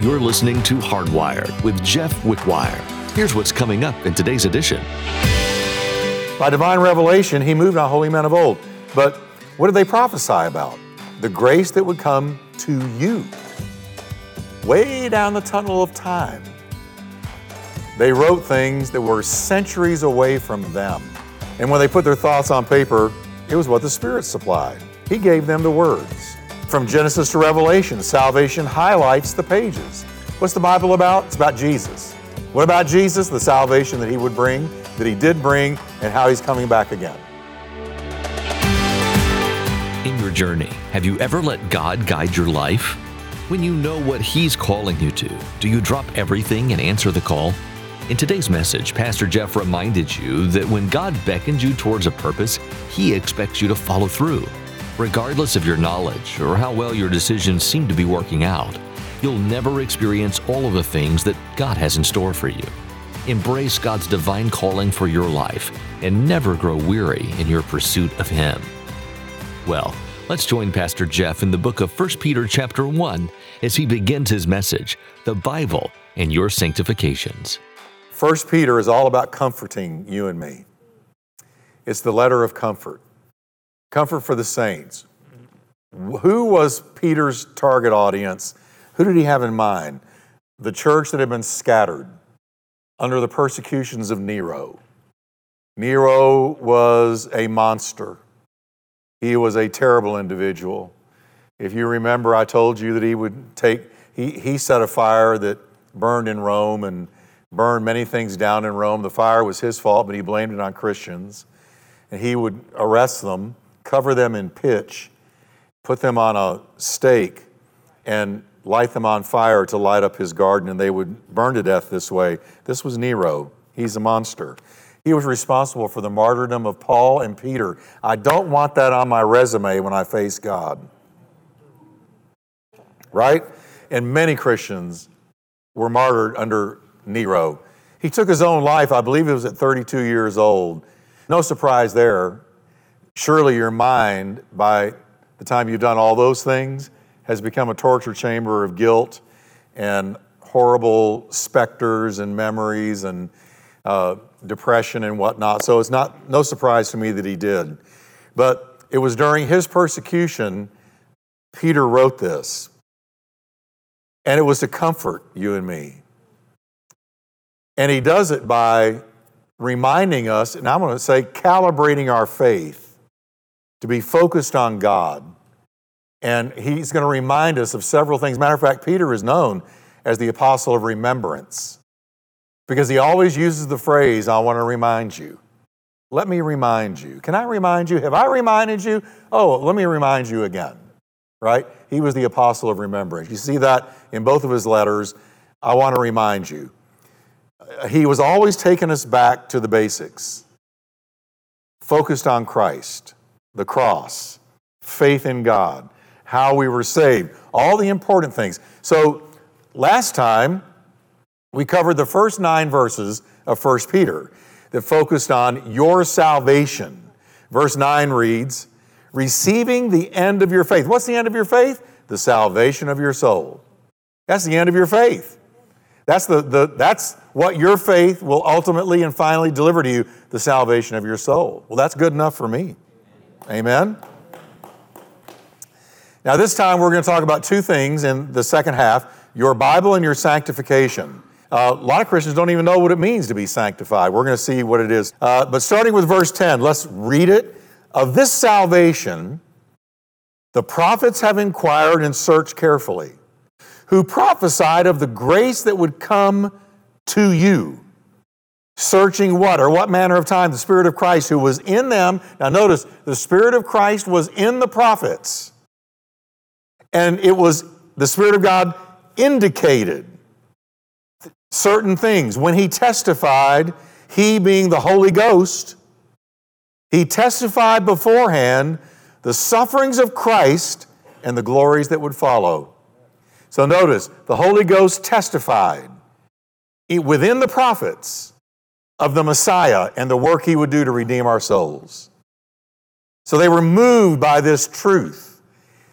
You're listening to Hardwired with Jeff Wickwire. Here's what's coming up in today's edition. By divine revelation, he moved on holy men of old. But what did they prophesy about? The grace that would come to you. Way down the tunnel of time. They wrote things that were centuries away from them. And when they put their thoughts on paper, it was what the Spirit supplied. He gave them the words. From Genesis to Revelation, salvation highlights the pages. What's the Bible about? It's about Jesus. What about Jesus? The salvation that He would bring, that He did bring, and how He's coming back again. In your journey, have you ever let God guide your life? When you know what He's calling you to, do you drop everything and answer the call? In today's message, Pastor Jeff reminded you that when God beckons you towards a purpose, He expects you to follow through. Regardless of your knowledge or how well your decisions seem to be working out, you'll never experience all of the things that God has in store for you. Embrace God's divine calling for your life and never grow weary in your pursuit of Him. Well, let's join Pastor Jeff in the book of 1 Peter chapter 1 as he begins his message, The Bible and Your Sanctifications. First Peter is all about comforting you and me. It's the letter of comfort. Comfort for the saints. Who was Peter's target audience? Who did he have in mind? The church that had been scattered under the persecutions of Nero. Nero was a monster. He was a terrible individual. If you remember, I told you that he would take, he, he set a fire that burned in Rome and burned many things down in Rome. The fire was his fault, but he blamed it on Christians. And he would arrest them, cover them in pitch, put them on a stake, and light them on fire to light up his garden, and they would burn to death this way. This was Nero. He's a monster. He was responsible for the martyrdom of Paul and Peter. I don't want that on my resume when I face God. Right? And many Christians were martyred under Nero. He took his own life, I believe it was at 32 years old. No surprise there. Surely your mind, by the time you've done all those things, has become a torture chamber of guilt and horrible specters and memories and uh, depression and whatnot. So it's not no surprise to me that he did. But it was during his persecution, Peter wrote this. And it was to comfort you and me. And he does it by reminding us, and I'm going to say calibrating our faith to be focused on God. And he's going to remind us of several things. Matter of fact, Peter is known as the apostle of remembrance because he always uses the phrase, I want to remind you. Let me remind you. Can I remind you? Have I reminded you? Oh, let me remind you again. Right? He was the apostle of remembrance. You see that in both of his letters. I want to remind you he was always taking us back to the basics focused on Christ, the cross, faith in God, how we were saved, all the important things. So, last time we covered the first nine verses of 1 Peter that focused on your salvation. Verse 9 reads, Receiving the end of your faith. What's the end of your faith? The salvation of your soul. That's the end of your faith. That's, the, the, that's what your faith will ultimately and finally deliver to you the salvation of your soul. Well, that's good enough for me. Amen. Now, this time we're going to talk about two things in the second half your Bible and your sanctification. Uh, a lot of Christians don't even know what it means to be sanctified. We're going to see what it is. Uh, but starting with verse 10, let's read it. Of this salvation, the prophets have inquired and searched carefully, who prophesied of the grace that would come to you. Searching what or what manner of time? The Spirit of Christ who was in them. Now, notice the Spirit of Christ was in the prophets. And it was the Spirit of God indicated certain things. When He testified, He being the Holy Ghost, He testified beforehand the sufferings of Christ and the glories that would follow. So notice, the Holy Ghost testified within the prophets of the Messiah and the work he would do to redeem our souls. So they were moved by this truth.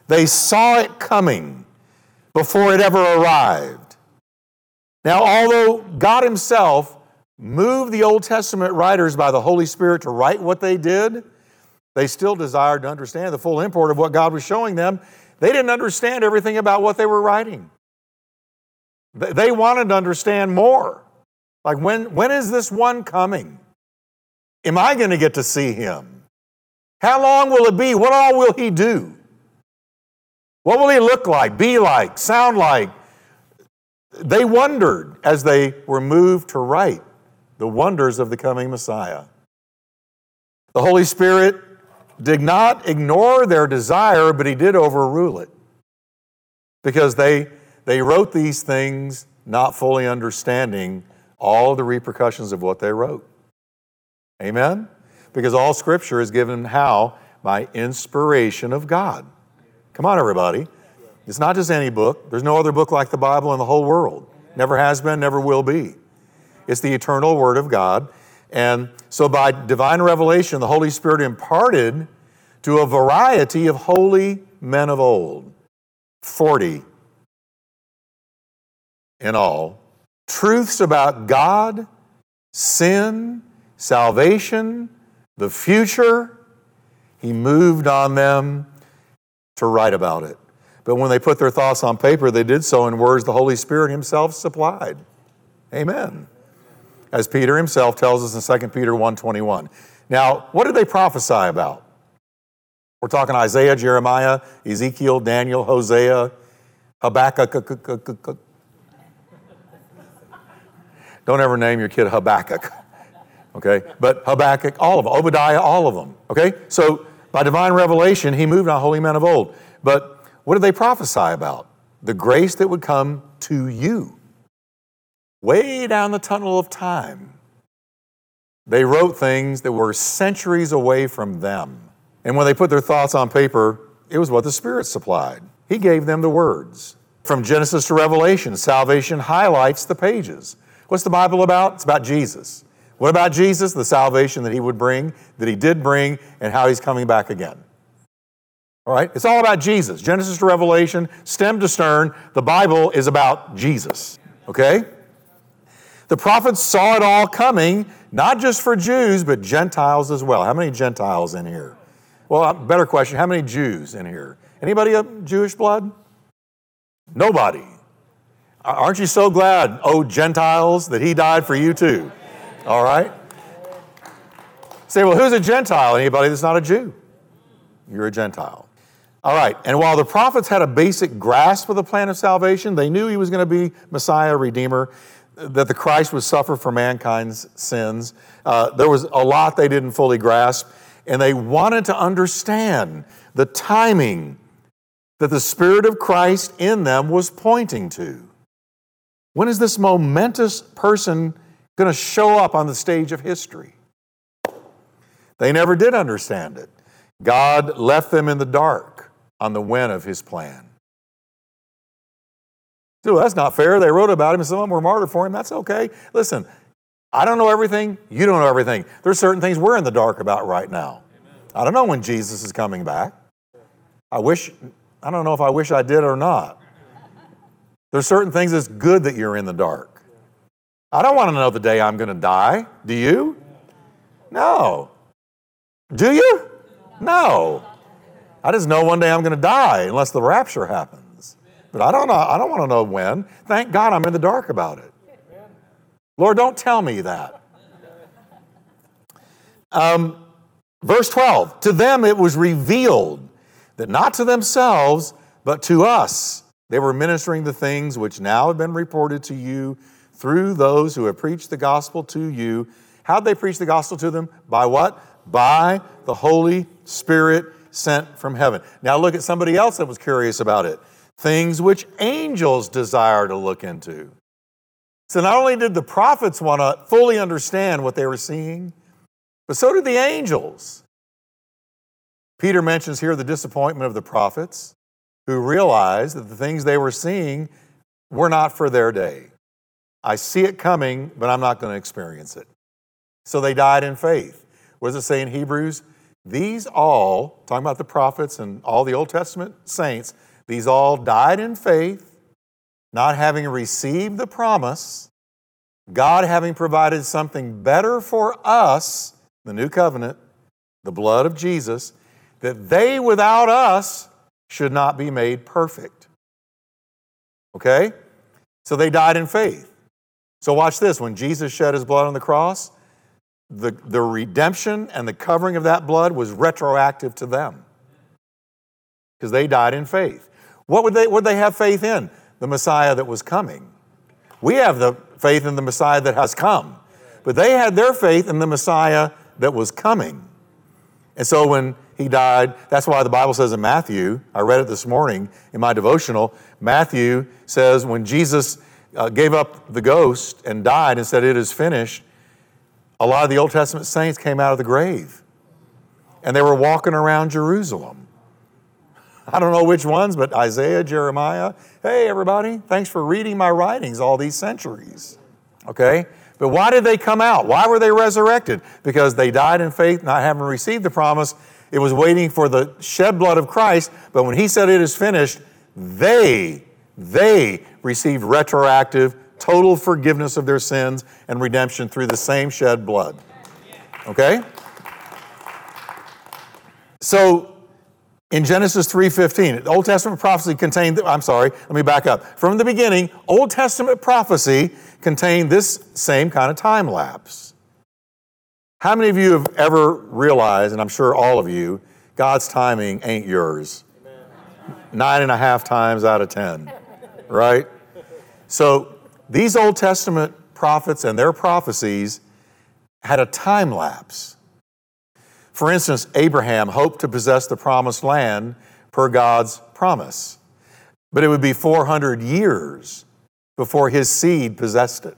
They saw it coming before it ever arrived. Now, although God Himself moved the Old Testament writers by the Holy Spirit to write what they did, they still desired to understand the full import of what God was showing them. They didn't understand everything about what they were writing. They wanted to understand more. Like, when, when is this one coming? Am I going to get to see him? How long will it be? What all will he do? What will he look like, be like, sound like? They wondered as they were moved to write the wonders of the coming Messiah. The Holy Spirit did not ignore their desire, but he did overrule it because they, they wrote these things not fully understanding all the repercussions of what they wrote. Amen? Because all scripture is given how? By inspiration of God. Come on, everybody. It's not just any book. There's no other book like the Bible in the whole world. Never has been, never will be. It's the eternal Word of God. And so, by divine revelation, the Holy Spirit imparted to a variety of holy men of old, 40 in all, truths about God, sin, salvation, the future. He moved on them to write about it. But when they put their thoughts on paper, they did so in words the Holy Spirit Himself supplied. Amen as Peter himself tells us in 2 Peter 1:21. Now, what did they prophesy about? We're talking Isaiah, Jeremiah, Ezekiel, Daniel, Hosea, Habakkuk. Don't ever name your kid Habakkuk. Okay? But Habakkuk, all of them, Obadiah, all of them. Okay? So by divine revelation, he moved on holy men of old. But what did they prophesy about? The grace that would come to you way down the tunnel of time. They wrote things that were centuries away from them. And when they put their thoughts on paper, it was what the Spirit supplied. He gave them the words. From Genesis to Revelation, salvation highlights the pages. What's the Bible about? It's about Jesus. What about Jesus? The salvation that he would bring, that he did bring, and how he's coming back again. All right? It's all about Jesus. Genesis to Revelation, stem to stern, the Bible is about Jesus. Okay? The prophets saw it all coming, not just for Jews, but Gentiles as well. How many Gentiles in here? Well, uh, better question, how many Jews in here? Anybody of Jewish blood? Nobody. Aren't you so glad, oh Gentiles, that he died for you too? All right? Say, well, who's a Gentile? Anybody that's not a Jew? You're a Gentile. All right, and while the prophets had a basic grasp of the plan of salvation, they knew he was going to be Messiah, Redeemer that the Christ would suffer for mankind's sins. Uh, there was a lot they didn't fully grasp, and they wanted to understand the timing that the Spirit of Christ in them was pointing to. When is this momentous person going to show up on the stage of history? They never did understand it. God left them in the dark on the when of his plan. Dude, that's not fair. They wrote about him and some of them were martyred for him. That's okay. Listen, I don't know everything. You don't know everything. There's certain things we're in the dark about right now. I don't know when Jesus is coming back. I wish, I don't know if I wish I did or not. There's certain things that's good that you're in the dark. I don't want to know the day I'm going to die. Do you? No. Do you? No. I just know one day I'm going to die unless the rapture happens. But I don't know, I don't want to know when. Thank God I'm in the dark about it. Lord, don't tell me that. Um, verse 12 To them it was revealed that not to themselves, but to us, they were ministering the things which now have been reported to you through those who have preached the gospel to you. How'd they preach the gospel to them? By what? By the Holy Spirit sent from heaven. Now look at somebody else that was curious about it things which angels desire to look into. So not only did the prophets want to fully understand what they were seeing, but so did the angels. Peter mentions here the disappointment of the prophets who realized that the things they were seeing were not for their day. I see it coming, but I'm not going to experience it. So they died in faith. What does it say in Hebrews? These all, talking about the prophets and all the Old Testament saints, these all died in faith, not having received the promise, God having provided something better for us, the new covenant, the blood of Jesus, that they without us should not be made perfect. Okay? So they died in faith. So watch this. When Jesus shed his blood on the cross, the, the redemption and the covering of that blood was retroactive to them because they died in faith. What would they, would they have faith in? The Messiah that was coming. We have the faith in the Messiah that has come, but they had their faith in the Messiah that was coming. And so when he died, that's why the Bible says in Matthew, I read it this morning in my devotional, Matthew says when Jesus uh, gave up the ghost and died and said, It is finished, a lot of the Old Testament saints came out of the grave and they were walking around Jerusalem. I don't know which ones, but Isaiah, Jeremiah. Hey, everybody, thanks for reading my writings all these centuries. Okay? But why did they come out? Why were they resurrected? Because they died in faith, not having received the promise. It was waiting for the shed blood of Christ, but when he said it is finished, they, they received retroactive, total forgiveness of their sins and redemption through the same shed blood. Okay? So in Genesis 3:15, Old Testament prophecy contained I'm sorry, let me back up. From the beginning, Old Testament prophecy contained this same kind of time lapse. How many of you have ever realized, and I'm sure all of you, God's timing ain't yours? Nine and a half times out of ten, right? So these Old Testament prophets and their prophecies had a time lapse. For instance, Abraham hoped to possess the promised land per God's promise, but it would be 400 years before his seed possessed it.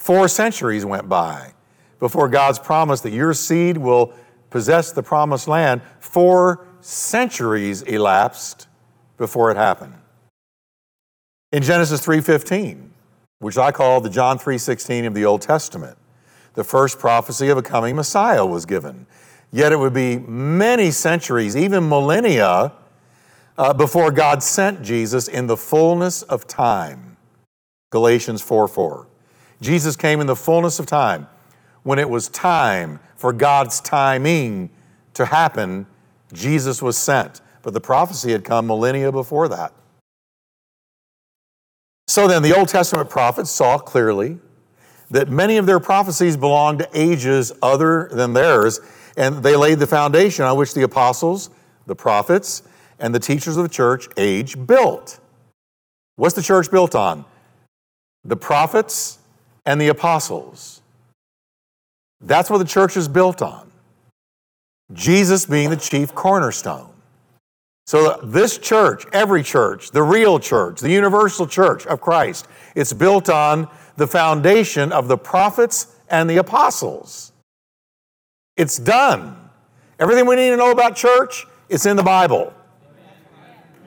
Four centuries went by before God's promise that your seed will possess the promised land. Four centuries elapsed before it happened. In Genesis 3:15, which I call the John 3:16 of the Old Testament, the first prophecy of a coming Messiah was given. Yet it would be many centuries, even millennia, uh, before God sent Jesus in the fullness of time. Galatians 4 4. Jesus came in the fullness of time. When it was time for God's timing to happen, Jesus was sent. But the prophecy had come millennia before that. So then, the Old Testament prophets saw clearly that many of their prophecies belonged to ages other than theirs, and they laid the foundation on which the apostles, the prophets, and the teachers of the church age built. What's the church built on? The prophets and the apostles. That's what the church is built on. Jesus being the chief cornerstone. So, this church, every church, the real church, the universal church of Christ, it's built on the foundation of the prophets and the apostles. It's done. Everything we need to know about church, it's in the Bible.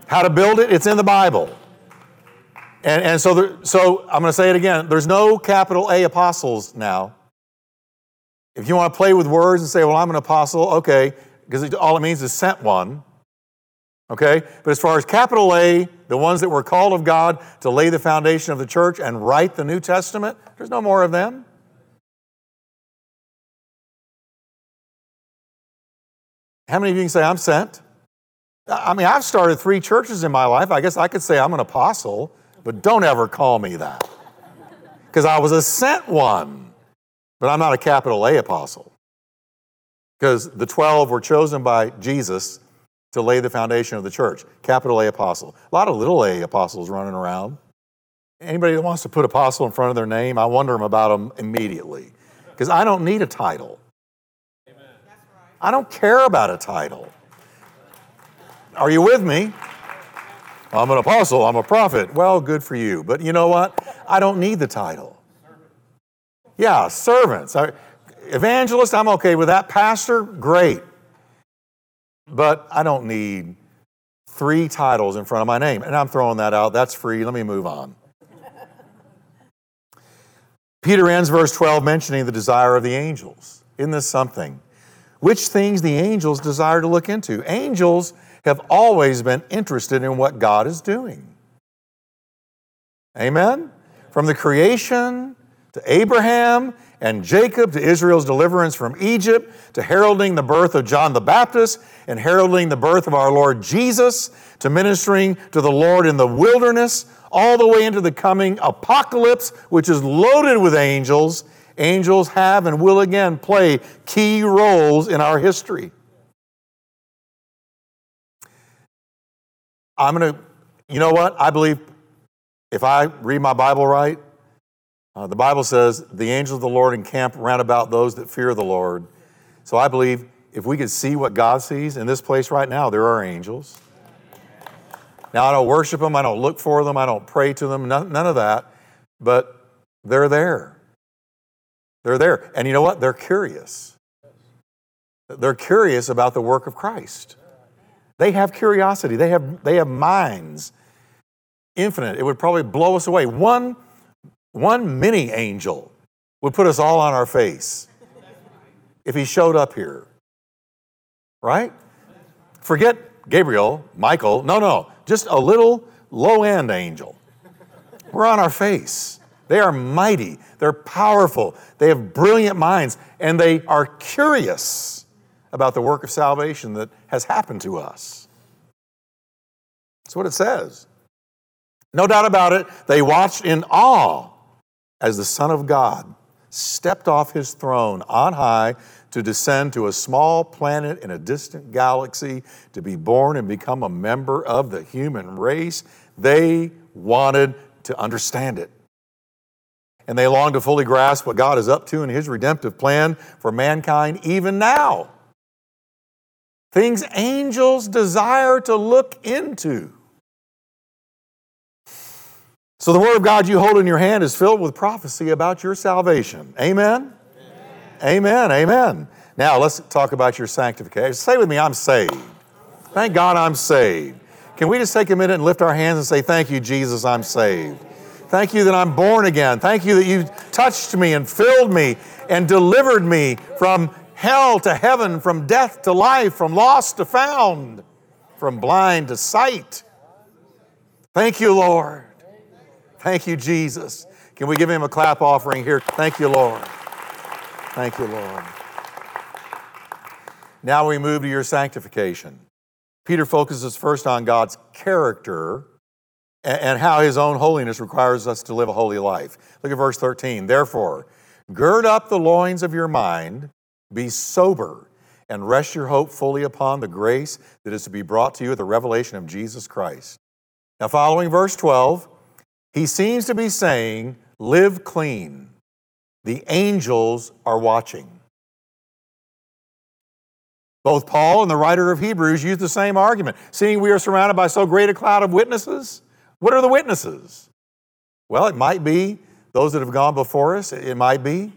How to build it, it's in the Bible. And, and so, there, so I'm going to say it again there's no capital A apostles now. If you want to play with words and say, well, I'm an apostle, okay, because all it means is sent one. Okay? But as far as capital A, the ones that were called of God to lay the foundation of the church and write the New Testament, there's no more of them. How many of you can say, I'm sent? I mean, I've started three churches in my life. I guess I could say I'm an apostle, but don't ever call me that. Because I was a sent one, but I'm not a capital A apostle. Because the 12 were chosen by Jesus to lay the foundation of the church. Capital A apostle. A lot of little a apostles running around. Anybody that wants to put apostle in front of their name, I wonder them about them immediately. Because I don't need a title. I don't care about a title. Are you with me? I'm an apostle, I'm a prophet. Well, good for you. But you know what? I don't need the title. Yeah, servants. Evangelist, I'm okay with that. Pastor, great. But I don't need three titles in front of my name. And I'm throwing that out. That's free. Let me move on. Peter ends verse 12 mentioning the desire of the angels. Isn't this something? Which things the angels desire to look into. Angels have always been interested in what God is doing. Amen? From the creation to Abraham and Jacob to Israel's deliverance from Egypt to heralding the birth of John the Baptist and heralding the birth of our Lord Jesus to ministering to the Lord in the wilderness, all the way into the coming apocalypse, which is loaded with angels. Angels have and will again play key roles in our history. I'm going to, you know what? I believe if I read my Bible right, uh, the Bible says, the angels of the Lord encamp round about those that fear the Lord. So I believe if we could see what God sees in this place right now, there are angels. Now, I don't worship them, I don't look for them, I don't pray to them, none, none of that, but they're there. They're there. And you know what? They're curious. They're curious about the work of Christ. They have curiosity, they have, they have minds infinite. It would probably blow us away. One, one mini angel would put us all on our face if he showed up here. Right? Forget Gabriel, Michael. No, no, just a little low end angel. We're on our face. They are mighty, they're powerful, they have brilliant minds, and they are curious about the work of salvation that has happened to us. That's what it says. No doubt about it, they watched in awe as the Son of God stepped off his throne on high to descend to a small planet in a distant galaxy to be born and become a member of the human race. They wanted to understand it. And they longed to fully grasp what God is up to in his redemptive plan for mankind even now things angels desire to look into. So, the Word of God you hold in your hand is filled with prophecy about your salvation. Amen? Amen. Amen. Amen. Now, let's talk about your sanctification. Say with me, I'm saved. Thank God I'm saved. Can we just take a minute and lift our hands and say, Thank you, Jesus, I'm saved. Thank you that I'm born again. Thank you that you touched me and filled me and delivered me from hell to heaven, from death to life, from lost to found, from blind to sight. Thank you, Lord. Thank you, Jesus. Can we give him a clap offering here? Thank you, Lord. Thank you, Lord. Now we move to your sanctification. Peter focuses first on God's character and how his own holiness requires us to live a holy life. Look at verse 13. Therefore, gird up the loins of your mind be sober and rest your hope fully upon the grace that is to be brought to you at the revelation of Jesus Christ. Now, following verse 12, he seems to be saying, Live clean. The angels are watching. Both Paul and the writer of Hebrews use the same argument. Seeing we are surrounded by so great a cloud of witnesses, what are the witnesses? Well, it might be those that have gone before us, it might be,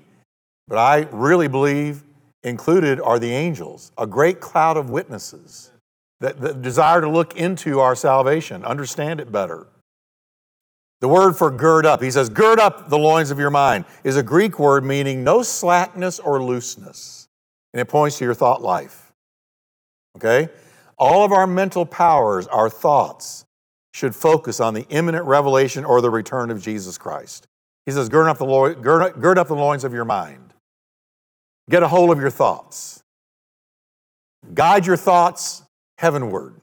but I really believe included are the angels, a great cloud of witnesses that, that desire to look into our salvation, understand it better. The word for gird up, he says, gird up the loins of your mind, is a Greek word meaning no slackness or looseness. And it points to your thought life. Okay? All of our mental powers, our thoughts, should focus on the imminent revelation or the return of Jesus Christ. He says, gird up the, lo- gird, gird up the loins of your mind. Get a hold of your thoughts. Guide your thoughts heavenward.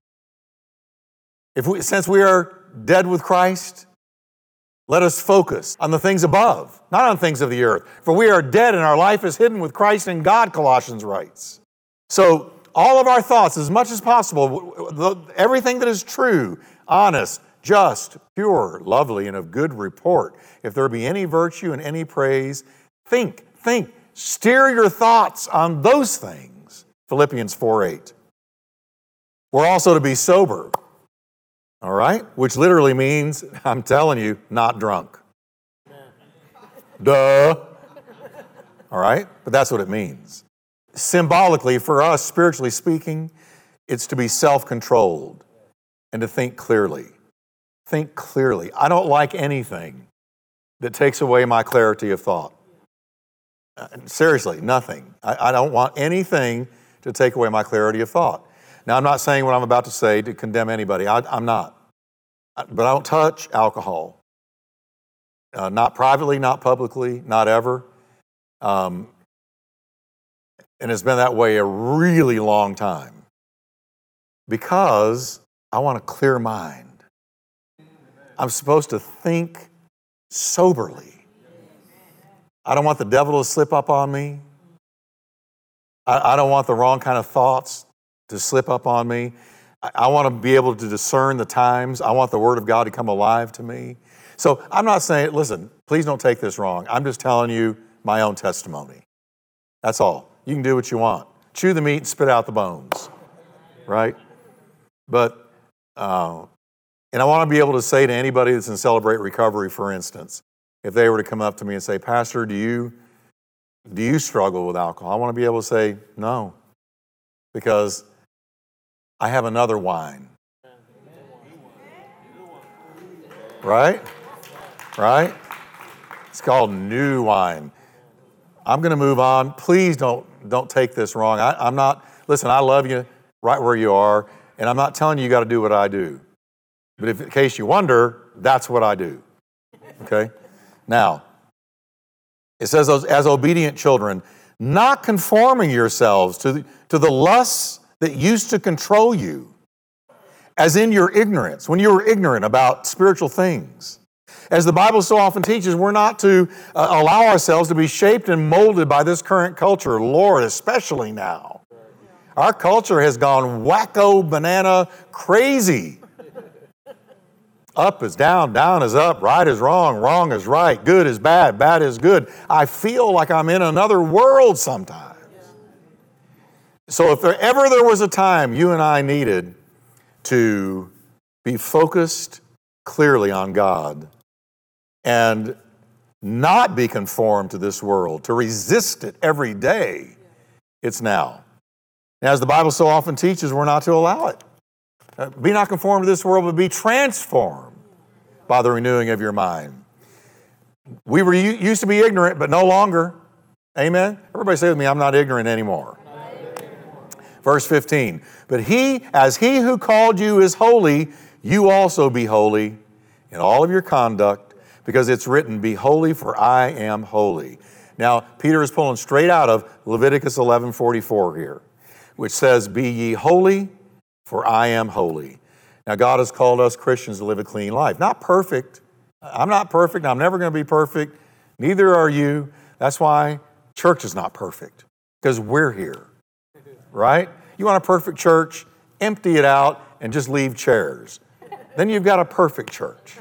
If we, since we are dead with Christ, let us focus on the things above, not on things of the earth. For we are dead and our life is hidden with Christ in God, Colossians writes. So, all of our thoughts, as much as possible, everything that is true, honest, just, pure, lovely, and of good report, if there be any virtue and any praise, think, think, Steer your thoughts on those things. Philippians 4 8. We're also to be sober, all right? Which literally means, I'm telling you, not drunk. Duh. All right? But that's what it means. Symbolically, for us, spiritually speaking, it's to be self controlled and to think clearly. Think clearly. I don't like anything that takes away my clarity of thought. Seriously, nothing. I, I, don't want anything to take away my clarity of thought. Now, I'm not saying what I'm about to say to condemn anybody. I, I'm not. But I don't touch alcohol. uh, not privately, not publicly, not ever. Um, and it's been that way a really long time because I want a clear mind. I'm supposed to think soberly. I don't want the devil to slip up on me. I, I don't want the wrong kind of thoughts to slip up on me. I, I want to be able to discern the times. I want the Word of God to come alive to me. So I'm not saying, listen, please don't take this wrong. I'm just telling you my own testimony. That's all. You can do what you want. Chew the meat and spit out the bones, right? But, uh, and I want to be able to say to anybody that's in Celebrate Recovery, for instance, if they were to come up to me and say, Pastor, do you, do you struggle with alcohol? I want to be able to say, no, because I have another wine. Right? Right? It's called new wine. I'm going to move on. Please don't, don't take this wrong. I, I'm not, listen, I love you right where you are, and I'm not telling you you got to do what I do. But if, in case you wonder, that's what I do. Okay? Now, it says, as obedient children, not conforming yourselves to the, to the lusts that used to control you, as in your ignorance, when you were ignorant about spiritual things. As the Bible so often teaches, we're not to uh, allow ourselves to be shaped and molded by this current culture, Lord, especially now. Our culture has gone wacko banana crazy. Up is down, down is up, right is wrong, wrong is right, good is bad, bad is good. I feel like I'm in another world sometimes. So, if there ever there was a time you and I needed to be focused clearly on God and not be conformed to this world, to resist it every day, it's now. As the Bible so often teaches, we're not to allow it. Uh, be not conformed to this world, but be transformed by the renewing of your mind. We were used to be ignorant, but no longer. Amen. Everybody say with me, I'm not ignorant anymore. Verse 15. But he, as he who called you is holy, you also be holy in all of your conduct, because it's written, Be holy, for I am holy. Now, Peter is pulling straight out of Leviticus 11:44 here, which says, Be ye holy, for I am holy. Now, God has called us Christians to live a clean life. Not perfect. I'm not perfect. I'm never going to be perfect. Neither are you. That's why church is not perfect, because we're here, right? You want a perfect church? Empty it out and just leave chairs. Then you've got a perfect church,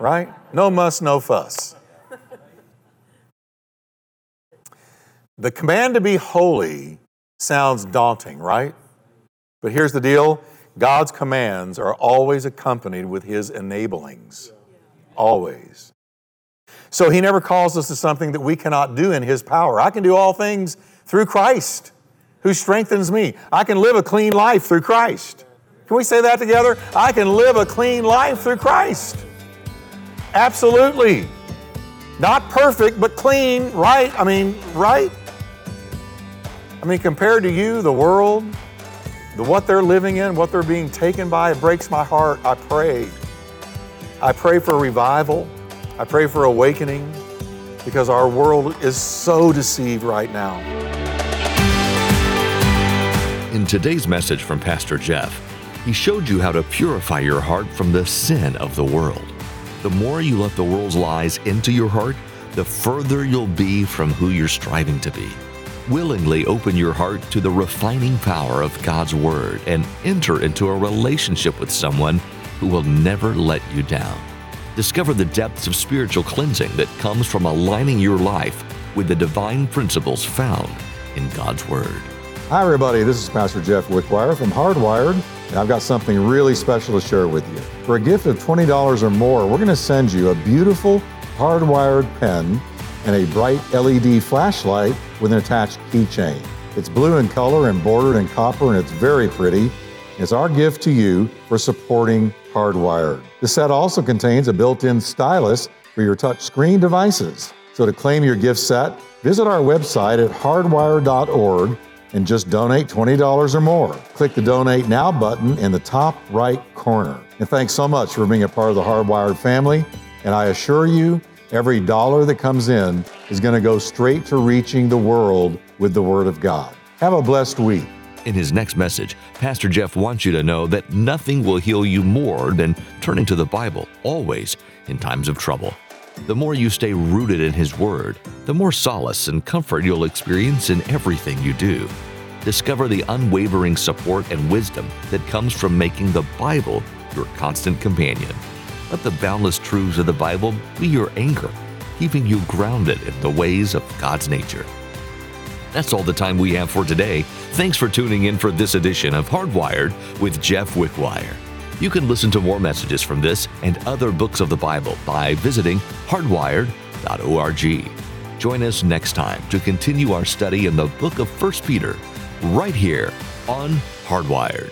right? No muss, no fuss. The command to be holy sounds daunting, right? But here's the deal God's commands are always accompanied with His enablings. Always. So He never calls us to something that we cannot do in His power. I can do all things through Christ who strengthens me. I can live a clean life through Christ. Can we say that together? I can live a clean life through Christ. Absolutely. Not perfect, but clean, right? I mean, right? I mean, compared to you, the world, what they're living in, what they're being taken by, it breaks my heart. I pray. I pray for revival. I pray for awakening because our world is so deceived right now. In today's message from Pastor Jeff, he showed you how to purify your heart from the sin of the world. The more you let the world's lies into your heart, the further you'll be from who you're striving to be willingly open your heart to the refining power of God's Word and enter into a relationship with someone who will never let you down. Discover the depths of spiritual cleansing that comes from aligning your life with the divine principles found in God's Word. Hi, everybody. This is Pastor Jeff Wickwire from Hardwired, and I've got something really special to share with you. For a gift of $20 or more, we're going to send you a beautiful hardwired pen and a bright LED flashlight with an attached keychain. It's blue in color and bordered in copper, and it's very pretty. It's our gift to you for supporting Hardwired. The set also contains a built in stylus for your touchscreen devices. So to claim your gift set, visit our website at hardwired.org and just donate $20 or more. Click the Donate Now button in the top right corner. And thanks so much for being a part of the Hardwired family. And I assure you, Every dollar that comes in is going to go straight to reaching the world with the Word of God. Have a blessed week. In his next message, Pastor Jeff wants you to know that nothing will heal you more than turning to the Bible, always in times of trouble. The more you stay rooted in His Word, the more solace and comfort you'll experience in everything you do. Discover the unwavering support and wisdom that comes from making the Bible your constant companion. Let the boundless truths of the Bible be your anchor, keeping you grounded in the ways of God's nature. That's all the time we have for today. Thanks for tuning in for this edition of Hardwired with Jeff Wickwire. You can listen to more messages from this and other books of the Bible by visiting hardwired.org. Join us next time to continue our study in the book of 1 Peter right here on Hardwired.